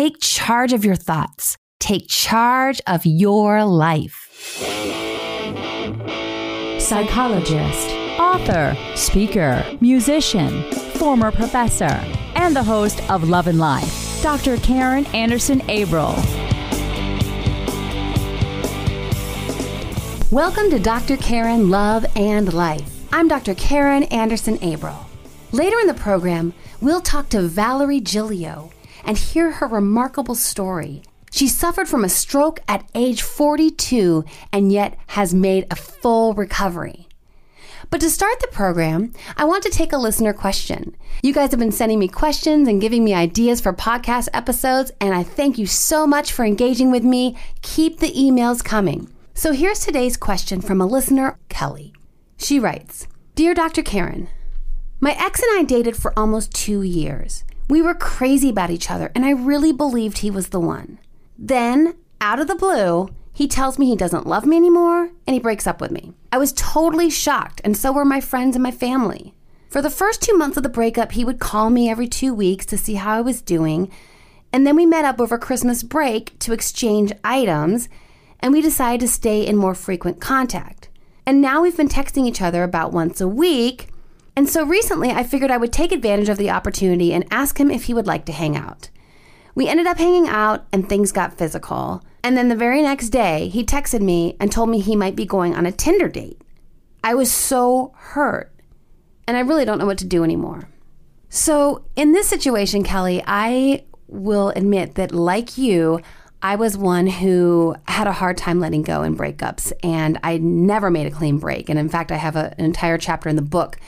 Take charge of your thoughts. Take charge of your life. Psychologist, author, speaker, musician, former professor, and the host of Love and Life, Dr. Karen Anderson Averill. Welcome to Dr. Karen Love and Life. I'm Dr. Karen Anderson Averill. Later in the program, we'll talk to Valerie Giglio and hear her remarkable story. She suffered from a stroke at age 42 and yet has made a full recovery. But to start the program, I want to take a listener question. You guys have been sending me questions and giving me ideas for podcast episodes, and I thank you so much for engaging with me. Keep the emails coming. So here's today's question from a listener, Kelly. She writes Dear Dr. Karen, my ex and I dated for almost two years. We were crazy about each other, and I really believed he was the one. Then, out of the blue, he tells me he doesn't love me anymore and he breaks up with me. I was totally shocked, and so were my friends and my family. For the first two months of the breakup, he would call me every two weeks to see how I was doing, and then we met up over Christmas break to exchange items and we decided to stay in more frequent contact. And now we've been texting each other about once a week. And so recently I figured I would take advantage of the opportunity and ask him if he would like to hang out. We ended up hanging out and things got physical. And then the very next day, he texted me and told me he might be going on a Tinder date. I was so hurt, and I really don't know what to do anymore. So, in this situation, Kelly, I will admit that, like you, I was one who had a hard time letting go in breakups, and I never made a clean break. And in fact, I have a, an entire chapter in the book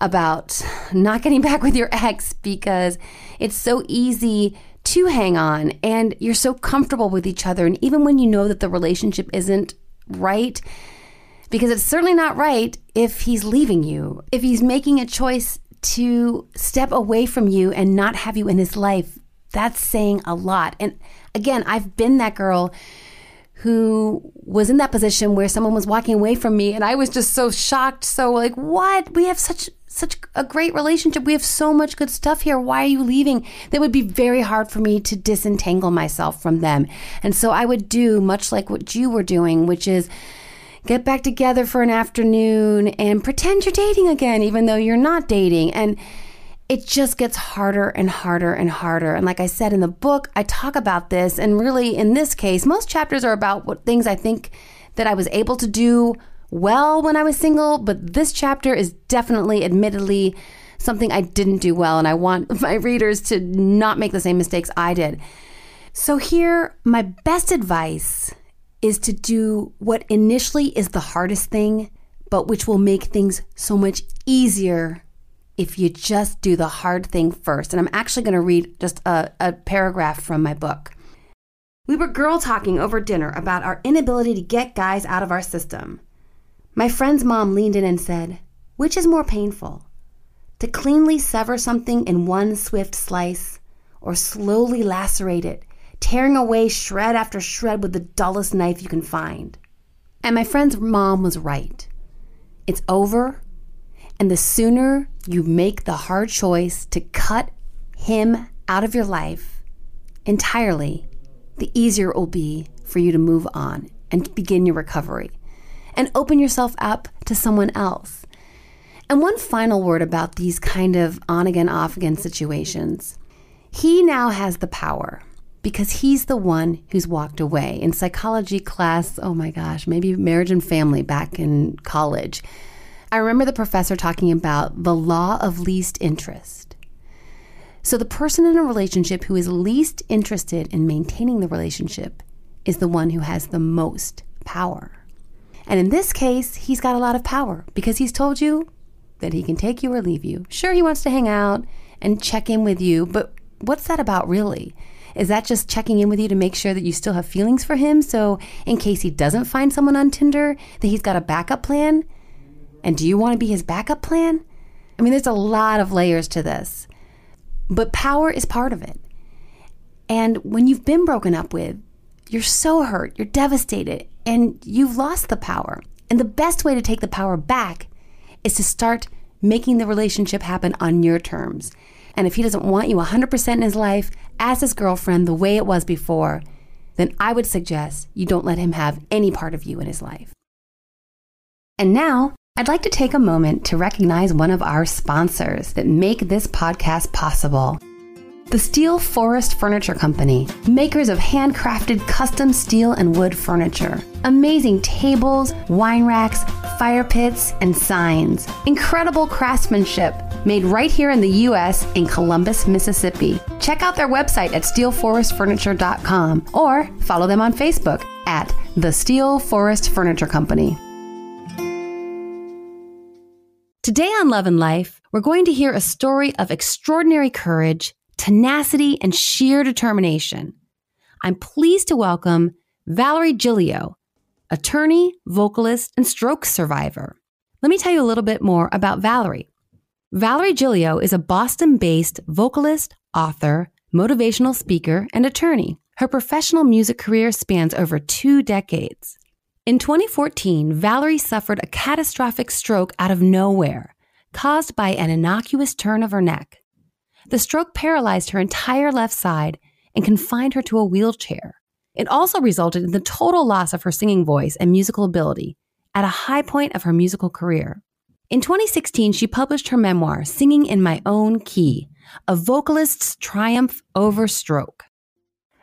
about not getting back with your ex because it's so easy to hang on and you're so comfortable with each other. And even when you know that the relationship isn't right, because it's certainly not right if he's leaving you, if he's making a choice to step away from you and not have you in his life, that's saying a lot. And again, I've been that girl who was in that position where someone was walking away from me and I was just so shocked. So like, what? We have such such a great relationship. We have so much good stuff here. Why are you leaving? That would be very hard for me to disentangle myself from them. And so I would do much like what you were doing, which is get back together for an afternoon and pretend you're dating again, even though you're not dating. And it just gets harder and harder and harder. And like I said in the book, I talk about this. And really, in this case, most chapters are about what things I think that I was able to do well when I was single. But this chapter is definitely, admittedly, something I didn't do well. And I want my readers to not make the same mistakes I did. So, here, my best advice is to do what initially is the hardest thing, but which will make things so much easier if you just do the hard thing first. And I'm actually going to read just a, a paragraph from my book. We were girl talking over dinner about our inability to get guys out of our system. My friend's mom leaned in and said, Which is more painful? To cleanly sever something in one swift slice, or slowly lacerate it, tearing away shred after shred with the dullest knife you can find? And my friend's mom was right. It's over and the sooner you make the hard choice to cut him out of your life entirely, the easier it will be for you to move on and begin your recovery and open yourself up to someone else. And one final word about these kind of on again, off again situations. He now has the power because he's the one who's walked away. In psychology class, oh my gosh, maybe marriage and family back in college, I remember the professor talking about the law of least interest. So, the person in a relationship who is least interested in maintaining the relationship is the one who has the most power. And in this case, he's got a lot of power because he's told you that he can take you or leave you. Sure, he wants to hang out and check in with you, but what's that about really? Is that just checking in with you to make sure that you still have feelings for him? So, in case he doesn't find someone on Tinder, that he's got a backup plan? And do you want to be his backup plan? I mean, there's a lot of layers to this, but power is part of it. And when you've been broken up with, you're so hurt, you're devastated, and you've lost the power. And the best way to take the power back is to start making the relationship happen on your terms and if he doesn't want you 100% in his life as his girlfriend the way it was before, then I would suggest you don't let him have any part of you in his life. And now, I'd like to take a moment to recognize one of our sponsors that make this podcast possible. The Steel Forest Furniture Company, makers of handcrafted custom steel and wood furniture. Amazing tables, wine racks, fire pits, and signs. Incredible craftsmanship made right here in the U.S. in Columbus, Mississippi. Check out their website at steelforestfurniture.com or follow them on Facebook at the Steel Forest Furniture Company. Today on Love and Life, we're going to hear a story of extraordinary courage tenacity, and sheer determination. I'm pleased to welcome Valerie Giglio, attorney, vocalist, and stroke survivor. Let me tell you a little bit more about Valerie. Valerie Giglio is a Boston based vocalist, author, motivational speaker, and attorney. Her professional music career spans over two decades. In 2014, Valerie suffered a catastrophic stroke out of nowhere, caused by an innocuous turn of her neck. The stroke paralyzed her entire left side and confined her to a wheelchair. It also resulted in the total loss of her singing voice and musical ability at a high point of her musical career. In 2016, she published her memoir, Singing in My Own Key A Vocalist's Triumph Over Stroke.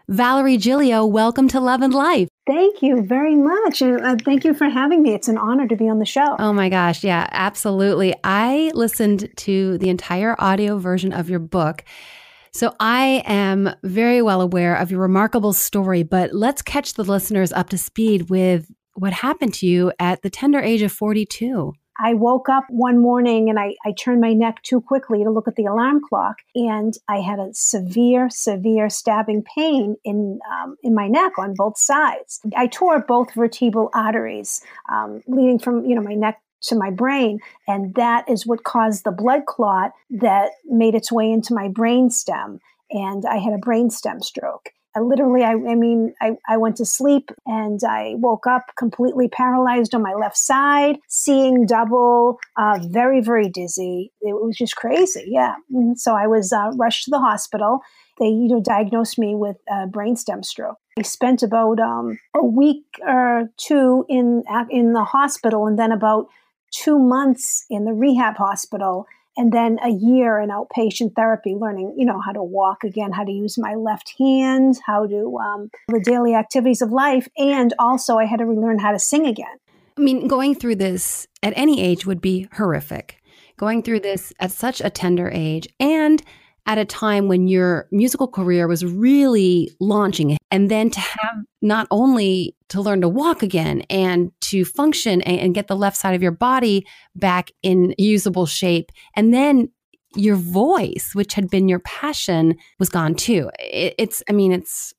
Valerie Giglio, welcome to Love and Life. Thank you very much. Uh, thank you for having me. It's an honor to be on the show. Oh my gosh. Yeah, absolutely. I listened to the entire audio version of your book. So I am very well aware of your remarkable story, but let's catch the listeners up to speed with what happened to you at the tender age of 42. I woke up one morning and I, I turned my neck too quickly to look at the alarm clock, and I had a severe, severe stabbing pain in um, in my neck on both sides. I tore both vertebral arteries um, leading from you know my neck to my brain, and that is what caused the blood clot that made its way into my brain stem, and I had a brain stem stroke. I literally, I, I mean, I, I went to sleep and I woke up completely paralyzed on my left side, seeing double, uh, very, very dizzy. It was just crazy. Yeah. And mm-hmm. so I was uh, rushed to the hospital. They, you know, diagnosed me with a brainstem stroke. I spent about um, a week or two in in the hospital, and then about two months in the rehab hospital and then a year in outpatient therapy learning you know how to walk again how to use my left hand how to um, the daily activities of life and also i had to relearn how to sing again. I mean going through this at any age would be horrific. Going through this at such a tender age and at a time when your musical career was really launching and then to have not only to learn to walk again and to function and, and, get the left side of your body back in usable shape. And then your voice which had been your passion was gone too. It, it's i mean it's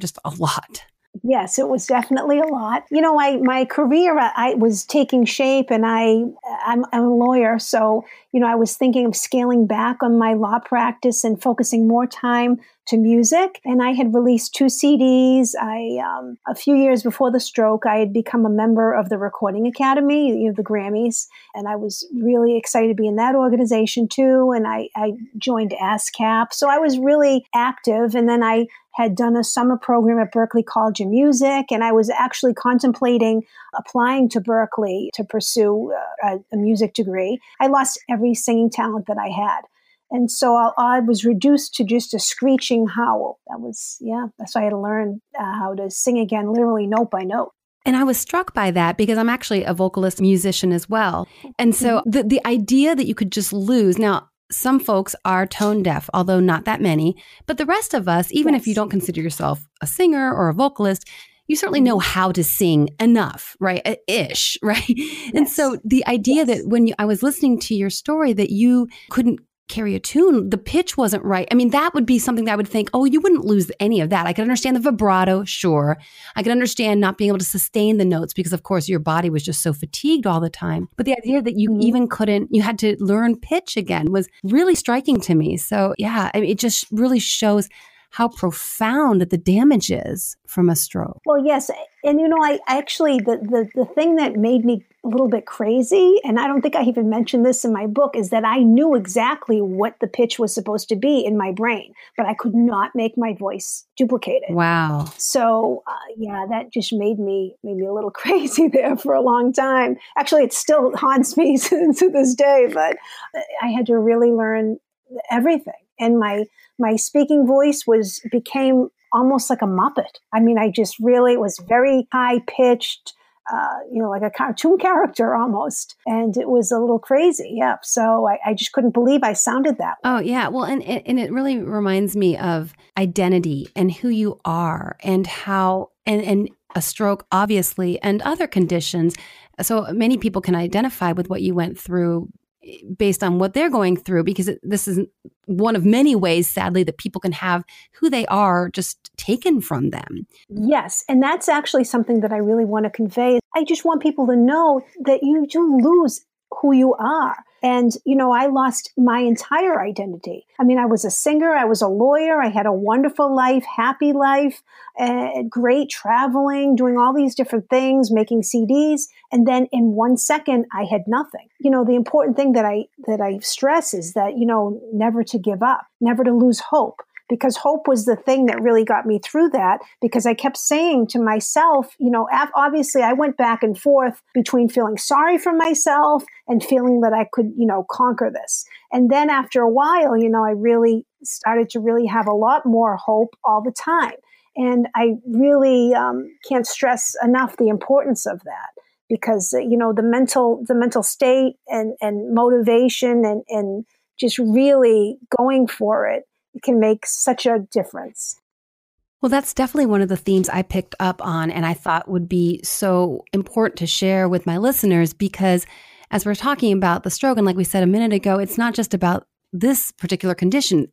just a lot. Yes, it was definitely a lot. You know, I my career uh, I was taking shape, and I I'm, I'm, a lawyer, so you know I was thinking of scaling back on my law practice and focusing more time to music. And I had released two CDs. I um, a few years before the stroke, I had become a member of the Recording Academy, you know, the Grammys, and I was really excited to be in that organization too. And I, I joined ASCAP, so I was really active. And then I had done a summer program at Berklee College of Music, and I was actually contemplating applying to Berklee to pursue a, a music degree. I lost every singing talent that I had. And so I, I, was reduced to just a screeching howl. That was, yeah, that's why I had to learn uh, how to sing again, literally note by note. And I was struck by that because I'm actually a vocalist musician as well. And so mm-hmm. the, the idea that you could just lose now, some folks are tone deaf, although not that many. But the rest of us, even yes. if you don't consider yourself a singer or a vocalist, you certainly know mm-hmm. how to sing enough, right? Ish, right? Yes. And so the idea yes. that when you, I was listening to your story that you couldn't carry a tune, the pitch wasn't right. I mean, that would be something that I would think, oh, you wouldn't lose any of that. I could understand the vibrato, sure. I could understand not being able to sustain the notes because, of course, your body was just so fatigued all the time. But the idea that you mm-hmm. even couldn't, you had to learn pitch again was really striking to me. So, yeah, I mean, it just really shows how profound the damage is from a stroke. Well, yes. And you know, I actually, the, the, the thing that made me a little bit crazy, and I don't think I even mentioned this in my book, is that I knew exactly what the pitch was supposed to be in my brain, but I could not make my voice duplicate it. Wow. So uh, yeah, that just made me made me a little crazy there for a long time. Actually, it still haunts me to this day, but I had to really learn everything, and my my speaking voice was became almost like a muppet. I mean, I just really was very high pitched uh, you know, like a cartoon character almost. And it was a little crazy. Yeah. So I, I just couldn't believe I sounded that way. Oh, yeah. Well, and, and it really reminds me of identity and who you are and how, and, and a stroke, obviously, and other conditions. So many people can identify with what you went through based on what they're going through because this is one of many ways sadly that people can have who they are just taken from them. Yes and that's actually something that i really want to convey i just want people to know that you do lose who you are and, you know, I lost my entire identity. I mean, I was a singer, I was a lawyer, I had a wonderful life, happy life, uh, great traveling, doing all these different things, making CDs. And then in one second, I had nothing. You know, the important thing that I, that I stress is that, you know, never to give up, never to lose hope because hope was the thing that really got me through that because I kept saying to myself, you know, obviously I went back and forth between feeling sorry for myself and feeling that I could, you know, conquer this. And then after a while, you know, I really started to really have a lot more hope all the time. And I really um, can't stress enough the importance of that because, you know, the mental, the mental state and, and motivation and, and just really going for it can make such a difference. Well, that's definitely one of the themes I picked up on and I thought would be so important to share with my listeners because as we're talking about the stroke, and like we said a minute ago, it's not just about this particular condition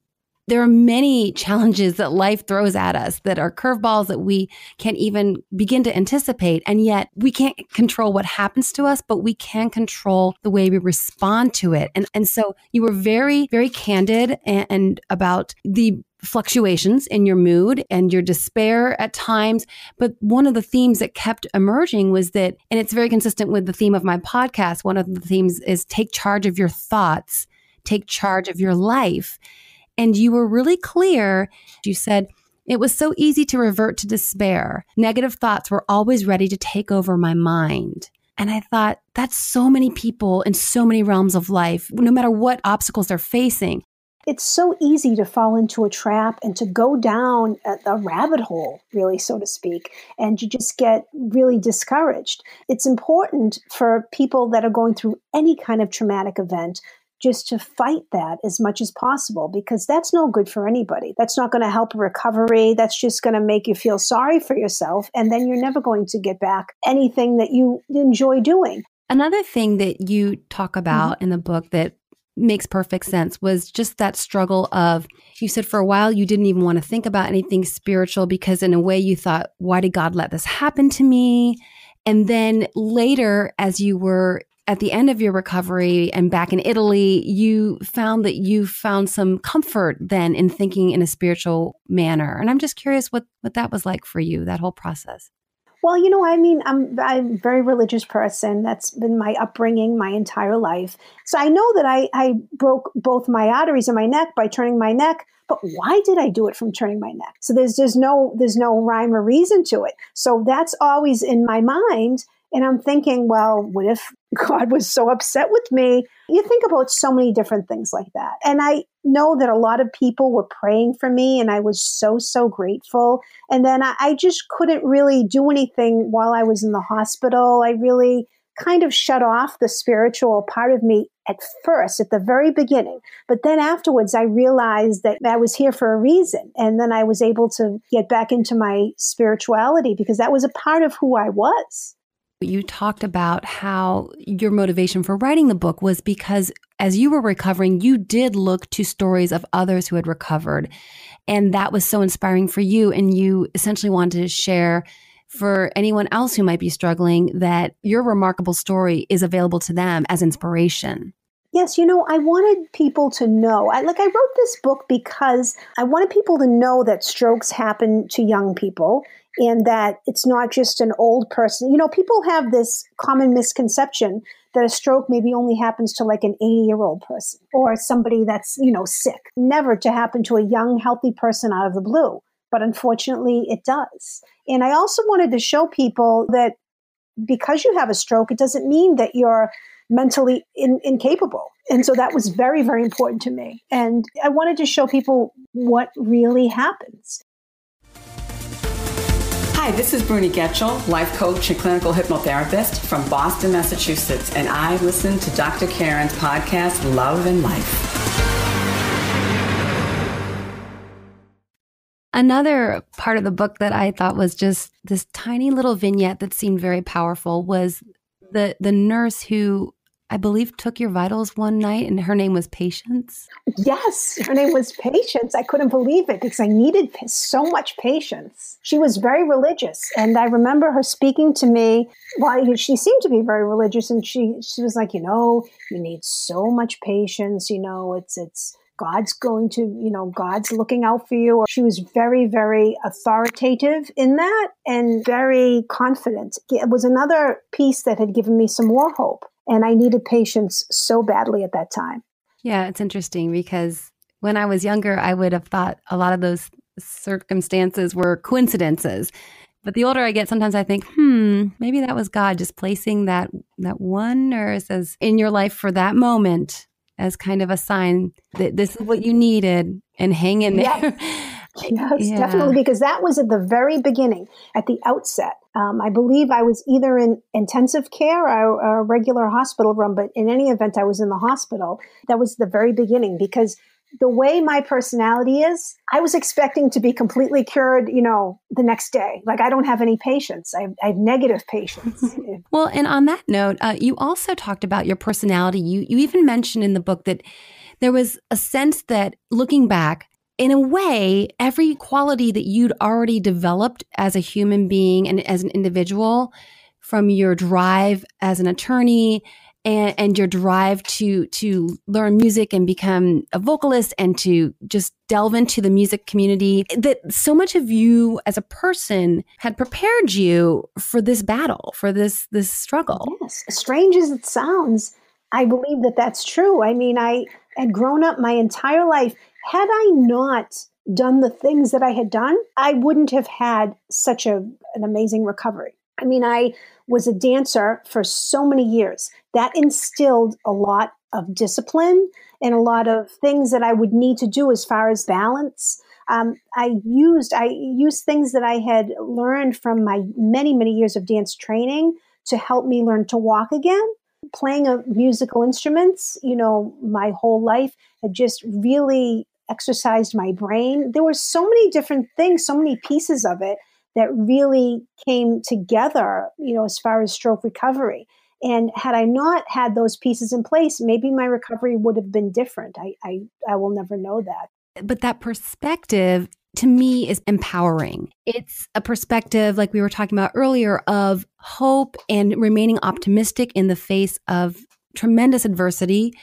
there are many challenges that life throws at us that are curveballs that we can't even begin to anticipate. And yet we can't control what happens to us, but we can control the way we respond to it. And, and so you were very, very candid and, and about the fluctuations in your mood and your despair at times. But one of the themes that kept emerging was that, and it's very consistent with the theme of my podcast, one of the themes is take charge of your thoughts, take charge of your life. And you were really clear. You said, it was so easy to revert to despair. Negative thoughts were always ready to take over my mind. And I thought, that's so many people in so many realms of life, no matter what obstacles they're facing. It's so easy to fall into a trap and to go down a, rabbit hole, really, so to speak, and you just get really discouraged. It's important for people that are going through any kind of traumatic event just to fight that as much as possible because that's no good for anybody. That's not going to help recovery. That's just going to make you feel sorry for yourself. And then you're never going to get back anything that you enjoy doing. Another thing that you talk about mm-hmm. in the book that makes perfect sense was just that struggle of you said for a while you didn't even want to think about anything spiritual because in a way you thought why did god let this happen to me and then later as you were at the end of your recovery and back in Italy, you found that you found some comfort then in thinking in a spiritual manner. And I'm just curious what, what that was like for you, that whole process. Well, you know, I mean, I'm, I'm a very religious person. That's been my upbringing my entire life. So I know that I, I broke both my arteries in my neck by turning my neck. But why did I do it from turning my neck? So there's there's no there's no rhyme or reason to it. So that's always in my mind and I'm thinking, well, what if God was so upset with me? You think about so many different things like that. And I know that a lot of people were praying for me, and I was so, so grateful. And then I, I just couldn't really do anything while I was in the hospital. I really kind of shut off the spiritual part of me at first, at the very beginning. But then afterwards, I realized that I was here for a reason. And then I was able to get back into my spirituality because that was a part of who I was. You talked about how your motivation for writing the book was because as you were recovering, you did look to stories of others who had recovered. And that was so inspiring for you. And you essentially wanted to share for anyone else who might be struggling that your remarkable story is available to them as inspiration. Yes, you know, I wanted people to know. I like I wrote this book because I wanted people to know that strokes happen to young people and that it's not just an old person. You know, people have this common misconception that a stroke maybe only happens to like an 80 year old person or somebody that's, you know, sick. Never to happen to a young, healthy person out of the blue. But unfortunately, it does. And I also wanted to show people that because you have a stroke, it doesn't mean that you're mentally in, incapable. And so that was very, very important to me. And I wanted to show people what really happens. Hi, this is Bruni Getchell, life coach and clinical hypnotherapist from Boston, Massachusetts, and I listen to Dr. Karen's podcast, Love and Life. Another part of the book that I thought was just this tiny little vignette that seemed very powerful was the the nurse who I believe took your vitals one night and her name was Patience. Yes, her name was Patience. I couldn't believe it because I needed so much patience. She was very religious and I remember her speaking to me. Well, she seemed to be very religious and she she was like, "You know, you need so much patience, you know, it's it's God's going to, you know, God's looking out for you. She was very, very authoritative in that and very confident. It was another piece that had given me some more hope and I needed patience so badly at that time. Yeah, it's interesting because when I was younger, I would have thought a lot of those circumstances were coincidences. But the older I get, sometimes I think, hmm, maybe that was God just placing that that one nurse as in your life for that moment as kind of a sign that this is what you needed and hang in there. Yes. Yes, yeah. definitely, because that was at the very beginning, at the outset. Um, I believe I was either in intensive care or, a regular hospital room, but in any event, I was in the hospital. That was the very beginning because the way my personality is, I was expecting to be completely cured, you know, the next day. Like I don't have any patience. I have, I have negative patience. well, and on that note, uh, you also talked about your personality. You you even mentioned in the book that there was a sense that looking back, in a way, every quality that you'd already developed as a human being and as an individual, from your drive as an attorney and, and your drive to to learn music and become a vocalist and to just delve into the music community, that so much of you as a person had prepared you for this battle, for this this struggle. Yes, strange as it sounds, I believe that that's true. I mean, I had grown up my entire life had I not done the things that I had done, I wouldn't have had such a, an amazing recovery. I mean, I was a dancer for so many years. That instilled a lot of discipline and a lot of things that I would need to do as far as balance. Um, I used I used things that I had learned from my many many years of dance training to help me learn to walk again playing a musical instruments, you know, my whole life had just really exercised my brain. There were so many different things, so many pieces of it that really came together, you know, as far as stroke recovery. And had I not had those pieces in place, maybe my recovery would have been different. I, I, I will never know that. But that perspective to me is empowering. It's a perspective, like we were talking about earlier, of hope and remaining optimistic in the face of tremendous adversity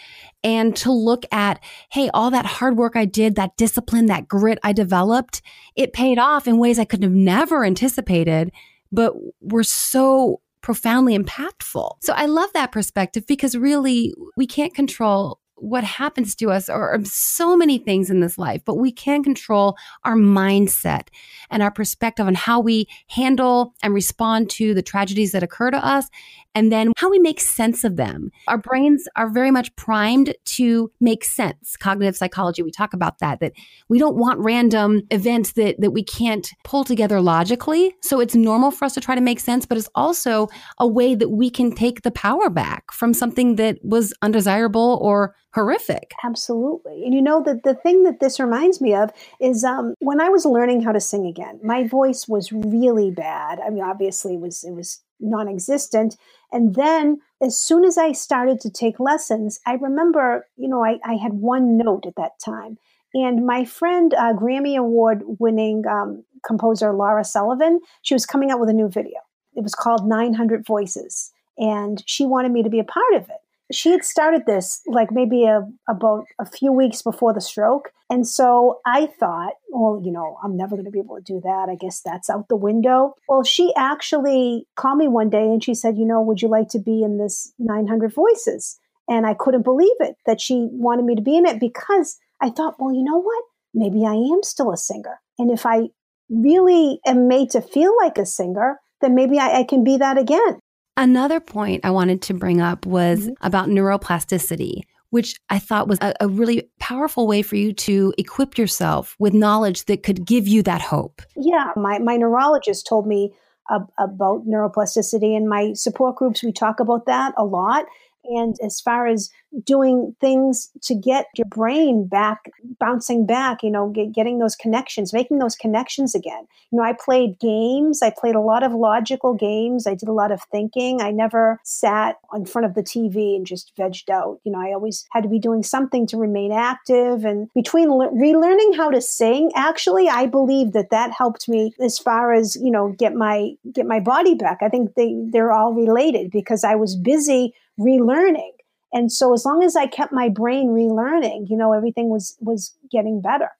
and to look at, hey, all that hard work I did, that discipline, that grit I developed, it paid off in ways I could have never anticipated, but were so profoundly impactful. So I love that perspective because really we can't control what happens to us or so many things in this life, but we can control our mindset and our perspective on how we handle and respond to the tragedies that occur to us and then how we make sense of them. Our brains are very much primed to make sense. Cognitive psychology, we talk about that, that we don't want random events that, that we can't pull together logically. So it's normal for us to try to make sense, but it's also a way that we can take the power back from something that was undesirable or horrific. Absolutely. And you know that the thing that this reminds me of is um, when I was learning how to sing again, my voice was really bad. I mean, obviously it was it was non-existent. And then as soon as I started to take lessons, I remember, you know, I, I had one note at that time. And my friend, uh, Grammy Award winning um, composer Laura Sullivan, she was coming out with a new video. It was called 900 Voices. And she wanted me to be a part of it. She had started this like maybe a, about a few weeks before the stroke. And so I thought, well, you know, I'm never going to be able to do that. I guess that's out the window. Well, she actually called me one day and she said, you know, would you like to be in this 900 Voices? And I couldn't believe it that she wanted me to be in it because I thought, well, you know what? Maybe I am still a singer. And if I really am made to feel like a singer, then maybe I, I can be that again. Another point I wanted to bring up was Mhm. about neuroplasticity, which I thought was a, a really powerful way for you to equip yourself with knowledge that could give you that hope. Yeah, my, my neurologist told me ab- about neuroplasticity. In my support groups, we talk about that a lot. And as far as doing things to get your brain back, bouncing back, you know, get, getting those connections, making those connections again. You know, I played games. I played a lot of logical games. I did a lot of thinking. I never sat in front of the TV and just vegged out. You know, I always had to be doing something to remain active. And between le- relearning how to sing, actually, I believe that that helped me as far as you know get my get my body back. I think they they're all related because I was busy relearning. And so as long as I kept my brain relearning, you know, everything was was getting better.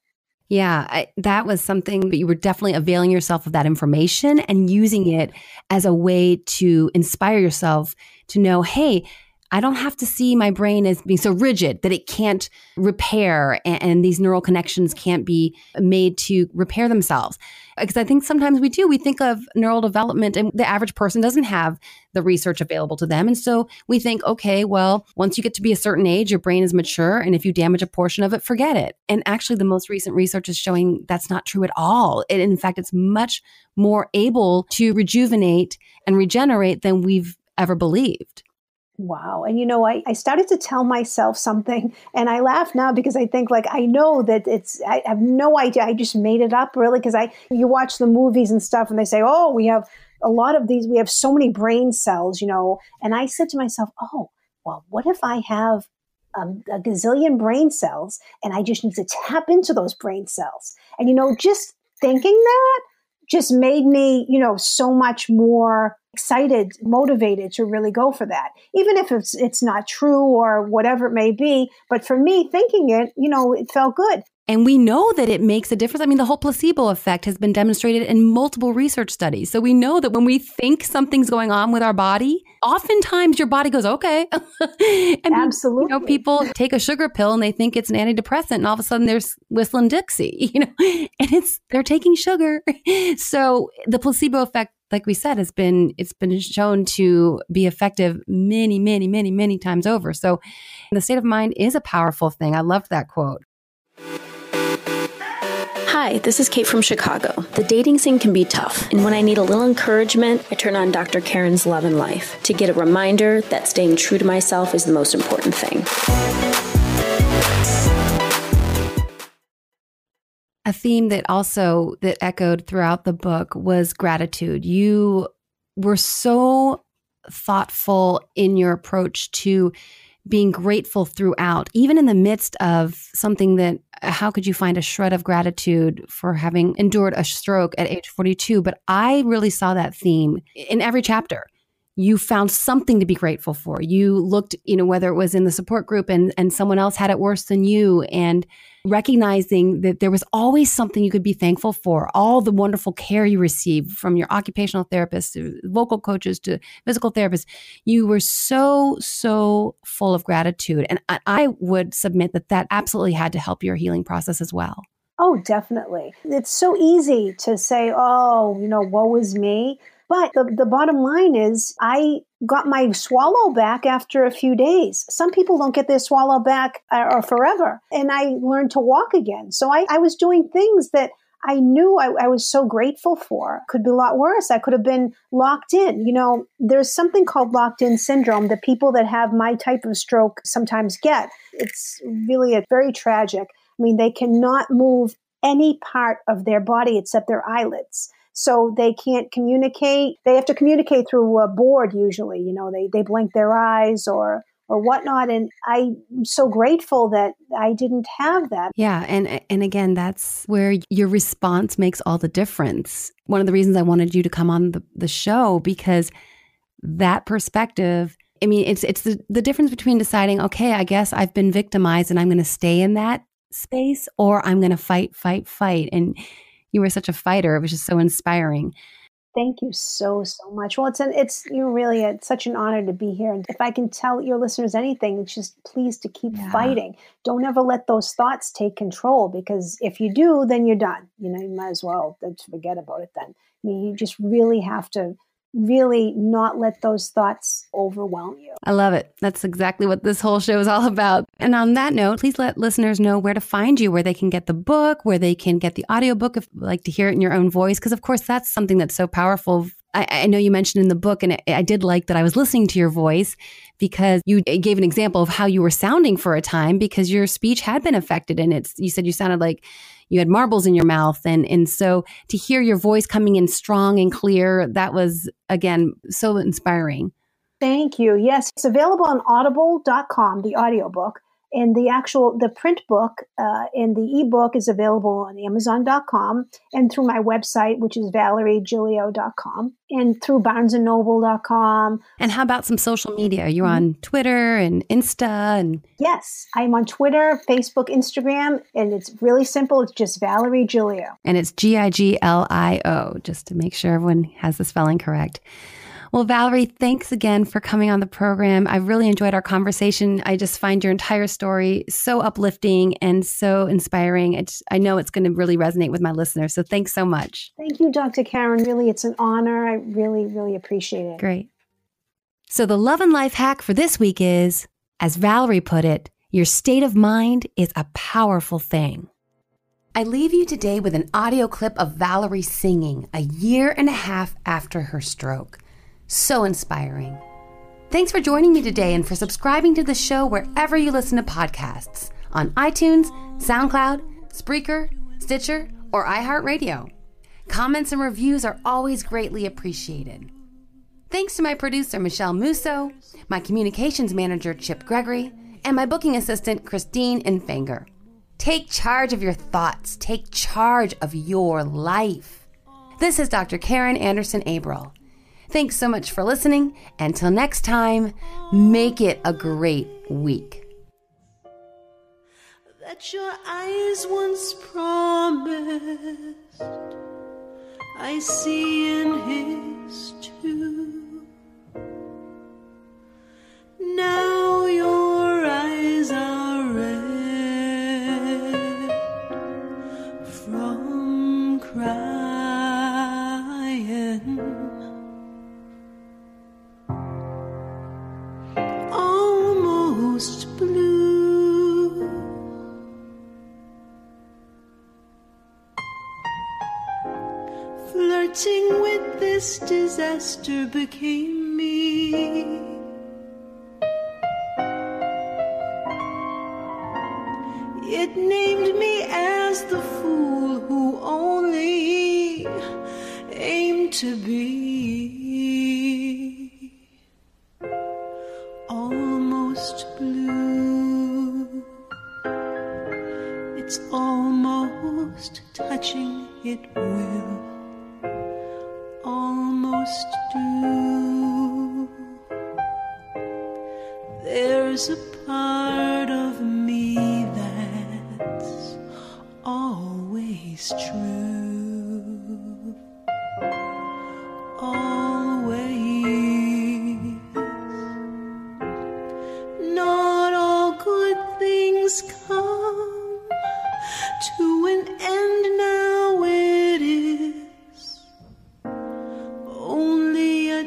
Yeah, I, that was something, but you were definitely availing yourself of that information and using it as a way to inspire yourself to know, hey, I don't have to see my brain as being so rigid that it can't repair and, and these neural connections can't be made to repair themselves. Because I think sometimes we do, we think of neural development and the average person doesn't have the research available to them. And so we think, okay, well, once you get to be a certain age, your brain is mature. And if you damage a portion of it, forget it. And actually, the most recent research is showing that's not true at all. And in fact, it's much more able to rejuvenate and regenerate than we've ever believed. Wow. And you know, I, I started to tell myself something and I laugh now because I think like I know that it's I have no idea. I just made it up really because I you watch the movies and stuff and they say, Oh, we have a lot of these, we have so many brain cells, you know. And I said to myself, Oh, well, what if I have um, a gazillion brain cells and I just need to tap into those brain cells? And you know, just thinking that just made me, you know, so much more excited, motivated to really go for that. Even if it's it's not true or whatever it may be, but for me thinking it, you know, it felt good. And we know that it makes a difference. I mean, the whole placebo effect has been demonstrated in multiple research studies. So we know that when we think something's going on with our body, oftentimes your body goes, okay. and Absolutely. You know, people take a sugar pill and they think it's an antidepressant, and all of a sudden there's whistling Dixie, you know, and it's they're taking sugar. So the placebo effect, like we said, has been it's been shown to be effective many, many, many, many times over. So the state of mind is a powerful thing. I loved that quote. Hi, this is Kate from Chicago. The dating scene can be tough, and when I need a little encouragement, I turn on Dr. Karen's Love and Life to get a reminder that staying true to myself is the most important thing. A theme that also that echoed throughout the book was gratitude. You were so thoughtful in your approach to being grateful throughout even in the midst of something that how could you find a shred of gratitude for having endured a stroke at age 42 but i really saw that theme in every chapter you found something to be grateful for you looked you know whether it was in the support group and and someone else had it worse than you and recognizing that there was always something you could be thankful for all the wonderful care you received from your occupational therapist to vocal coaches to physical therapists you were so so full of gratitude and I, I would submit that that absolutely had to help your healing process as well Oh, definitely. It's so easy to say, oh, you know, woe is me. But the, the bottom line is, I got my swallow back after a few days. Some people don't get their swallow back uh, or forever. And I learned to walk again. So I, I was doing things that I knew I, I, was so grateful for. Could be a lot worse. I could have been locked in. You know, there's something called locked in syndrome that people that have my type of stroke sometimes get. It's really a, very tragic. I mean, they cannot move any part of their body except their eyelids. So they can't communicate. They have to communicate through a board usually. You know, they, they blink their eyes or or whatnot. And I'm so grateful that I didn't have that. Yeah, and and again, that's where your response makes all the difference. One of the reasons I wanted you to come on the, the show because that perspective I mean, it's it's the, the difference between deciding, okay, I guess I've been victimized and I'm going to stay in that space, or I'm going to fight, fight, fight. And you were such a fighter; it was just so inspiring. Thank you so so much. Well, it's an it's you really it's such an honor to be here. And if I can tell your listeners anything, it's just please to keep yeah. fighting. Don't ever let those thoughts take control because if you do, then you're done. You know, you might as well uh, forget about it. Then I mean, you just really have to really not let those thoughts overwhelm you. I love it. That's exactly what this whole show is all about. And on that note, please let listeners know where to find you, where they can get the book, where they can get the audiobook if like to hear it in your own voice. Because of course that's something that's so powerful. I, I know you mentioned in the book, and I did like that I was listening to your voice because you gave an example of how you were sounding for a time because your speech had been affected. And it's, you said you sounded like you had marbles in your mouth. And and so to hear your voice coming in strong and clear that was again so inspiring. Thank you. Yes it's available on audible.com the audiobook and the actual the print book uh, and the ebook is available on amazon.com and through my website which is valeriegiglio.com and through barnesandnoble.com and how about some social media? You're on twitter and insta and? Yes i'm on twitter facebook instagram and it's really simple. It's just valerie giglio. And it's g-i-g-l-i-o just to make sure everyone has the spelling correct well, Valerie, thanks again for coming on the program. I really enjoyed our conversation. I just find your entire story so uplifting and so inspiring. It's, I know it's going to really resonate with my listeners. So thanks so much. Thank you, Dr. Karen. Really, it's an honor. I really, really appreciate it. Great. So the love and life hack for this week is, as Valerie put it, your state of mind is a powerful thing. I leave you today with an audio clip of Valerie singing a year and a half after her stroke. So inspiring. Thanks for joining me today and for subscribing to the show wherever you listen to podcasts on iTunes, SoundCloud, Spreaker, Stitcher, or iHeartRadio. Comments and reviews are always greatly appreciated. Thanks to my producer, Michelle Musso, my communications manager, Chip Gregory, and my booking assistant, Christine Infanger. Take charge of your thoughts, take charge of your life. This is Dr. Karen Anderson Averill. Thanks so much for listening. Until next time, make it a great week. That your eyes once promised, I see in his too. Now your Flirting with this disaster became me. It named me as the fool who only aimed to be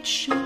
now.